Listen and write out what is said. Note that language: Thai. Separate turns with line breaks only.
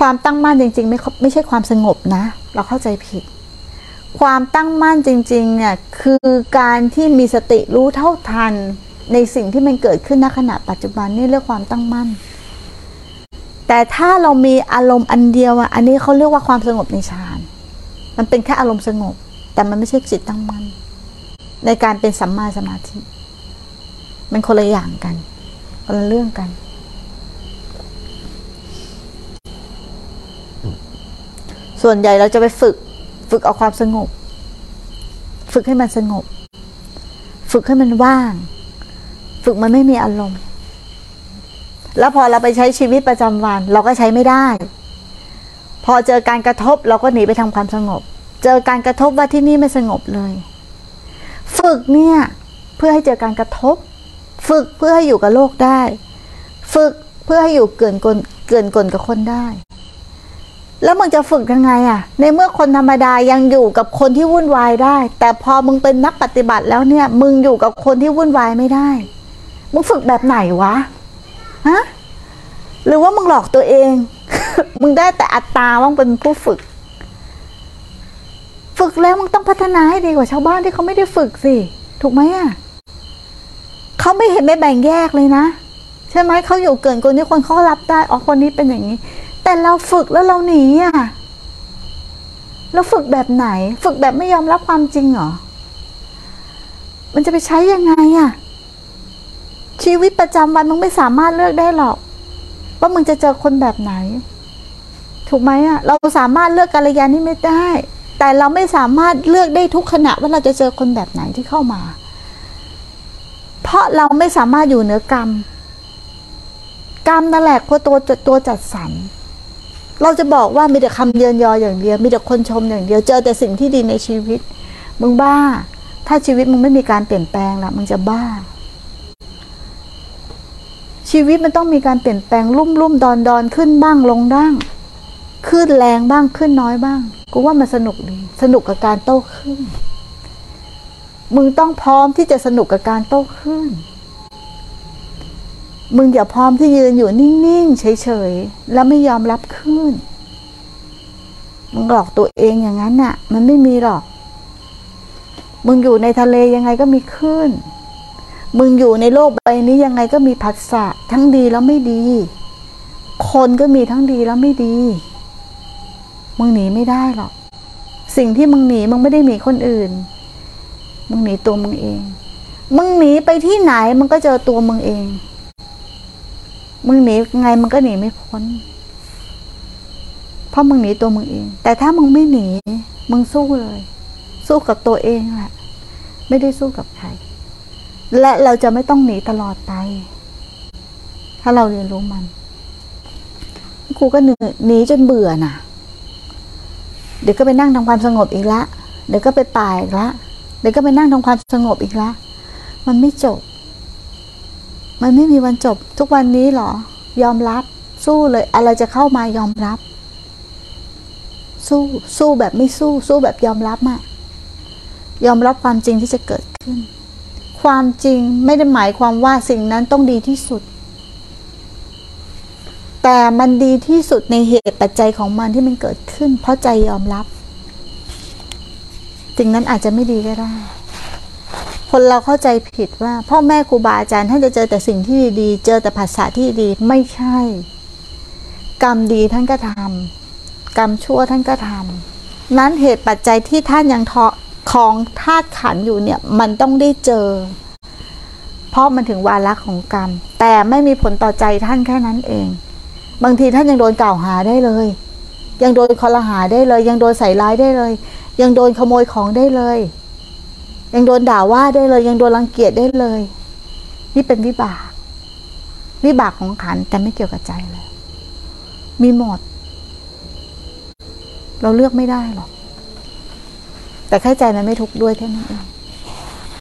ความตั้งมั่นจริง ๆ ไม่ไม่ใช่ความสงบนะ เราเข้าใจผิด ความตั้งมั่นจริง ๆ เนี่ย คือการที่มีสติรู้เท่าทันในสิ่งที่มันเกิดขึ้นณขณะปัจจุบันนี่เรียกความตั้งมั่น แต่ถ้าเรามีอารมณ์อันเดียวอะอันนี้เขาเรียกว่าความสงบในฌานมันเป็นแค่อารมณ์สงบ แต่มันไม่ใช่จิตตั้งมั่นในการเป็นสัมมาสมาธิ มันคนละอย่างกันคนละเรื่องกัน ส่วนใหญ่เราจะไปฝึก ฝึกเอาความสงบ ฝึกให้มันสงบ ฝึกให้มันว่าง ฝึกมันไม่มีอารมณ์ แล้วพอเราไปใช้ชีวิตประจำวัน เราก็ใช้ไม่ได้ พอเจอการกระทบเราก็หนีไปทำความสงบ เจอการกระทบว่าที่นี่ไม่สงบเลย ฝึกเนี่ยเพื่อให้เจอการกระทบ ฝึกเพื่อให้อยู่กับโลกได้ ฝึกเพื่อให้อยู่เกินกลเกินกลกับคนได้ แล้วมึงจะฝึกยังไงอะในเมื่อคนธรรมดายังอยู่กับคนที่วุ่นวายได้ แต่พอมึงเป็นนักปฏิบัติแล้วเนี่ย มึงอยู่กับคนที่วุ่นวายไม่ได้ มึงฝึกแบบไหนวะฮะหรือว่ามึงหลอกตัวเอง มึงได้แต่อัตตาว่ามึงเป็นผู้ฝึก ฝึกแล้วมึงต้องพัฒนาให้ดีกว่าชาวบ้านที่เขาไม่ได้ฝึกสิ ถูกไหมอะเขาไม่เห็นไม่แบ่งแยกเลยนะ ใช่ไหมเขาอยู่เกินคนที่คนเขารับได้อ๋อคนนี้เป็นอย่างนี้ แต่เราฝึกแล้วเราหนีอะเราฝึกแบบไหน ฝึกแบบไม่ยอมรับความจริงเหรอ มันจะไปใช้ยังไงอะ ชีวิตประจำวันมึงไม่สามารถเลือกได้หรอก ว่ามึงจะเจอคนแบบไหน ถูกไหมอะ เราสามารถเลือกกัลยาณมิตรได้ แต่เราไม่สามารถเลือกได้ทุกขณะว่าเราจะเจอคนแบบไหนที่เข้ามา เพราะเราไม่สามารถอยู่เหนือกรรมกรรมนั่นแหละคือตัวตัวจัดสรร เราจะบอกว่ามีแต่คำเยินยออย่างเดียว มีแต่คนชมอย่างเดียว เจอแต่สิ่งที่ดีในชีวิต มึงบ้า ถ้าชีวิตมึงไม่มีการเปลี่ยนแปลงล่ะมึงจะบ้า ชีวิตมันต้องมีการเปลี่ยนแปลงรุ่มรุ่มดอนดอนขึ้นบ้างลงบ้าง ขึ้นแรงบ้างขึ้นน้อยบ้าง กูว่ามันสนุกดี สนุกกับการโต้ขึ้น มึงต้องพร้อมที่จะสนุกกับการโต้ขึ้น มึงอย่าพร้อมที่ยืนอยู่นิ่ง ๆ เฉย ๆ แล้วไม่ยอมรับขึ้น มึงหลอกตัวเองอย่างนั้นน่ะ มันไม่มีหรอก มึงอยู่ในทะเลยังไงก็มีขึ้น มึงอยู่ในโลกใบนี้ยังไงก็มีผัสสะทั้งดีแล้วไม่ดี คนก็มีทั้งดีแล้วไม่ดี มึงหนีไม่ได้หรอก สิ่งที่มึงหนีมึงไม่ได้หนีคนอื่น มึงหนีตัวมึงเอง มึงหนีไปที่ไหนมึงก็เจอตัวมึงเอง มึงหนีไงมึงก็หนีไม่พ้น เพราะมึงหนีตัวมึงเอง แต่ถ้ามึงไม่หนี มึงสู้เลย สู้กับตัวเองแหละ ไม่ได้สู้กับใคร และเราจะไม่ต้องหนีตลอดไป ถ้าเราเรียนรู้มัน ครูก็หนีหนีจนเบื่อน่ะ เดี๋ยวก็ไปนั่งทำความสงบอีกละ เดี๋ยวก็ไปป่าอีกละ เดี๋ยวก็ไปนั่งทำความสงบอีกละ มันไม่จบ มันไม่มีวันจบ ทุกวันนี้หรอ ยอมรับ สู้เลย อะไรจะเข้ามายอมรับ สู้ สู้แบบไม่สู้ สู้แบบยอมรับอะยอมรับความจริงที่จะเกิดขึ้น ความจริงไม่ได้หมายความว่าสิ่งนั้นต้องดีที่สุด แต่มันดีที่สุดในเหตุปัจจัยของมันที่มันเกิดขึ้น เพราะใจยอมรับ สิ่งนั้นอาจจะไม่ดีก็ได้ คนเราเข้าใจผิดว่า พ่อแม่ครูบาอาจารย์ท่านจะเจอแต่สิ่งที่ดีเจอแต่ภาษาที่ดีไม่ใช่ กรรมดีท่านก็ทำกรรมชั่วท่านก็ทำนั้นเหตุปัจจัยที่ท่านยังทอของธาตุขันอยู่เนี่ยมันต้องได้เจอ เพราะมันถึงวาระของกรรม แต่ไม่มีผลต่อใจท่านแค่นั้นเอง บางทีท่านยังโดนกล่าวหาได้เลย ยังโดนคอรหาได้เลย ยังโดนใส่ร้ายได้เลย ยังโดนขโมยของได้เลย ยังโดนด่าว่าได้เลย ยังโดนรังเกียจได้เลย นี่เป็นวิบาก วิบากของขันแต่ไม่เกี่ยวกับใจเลย มีหมด เราเลือกไม่ได้หรอกแต่แค่ใจมันไม่ทุกข์ด้วยแค่นั้นเอง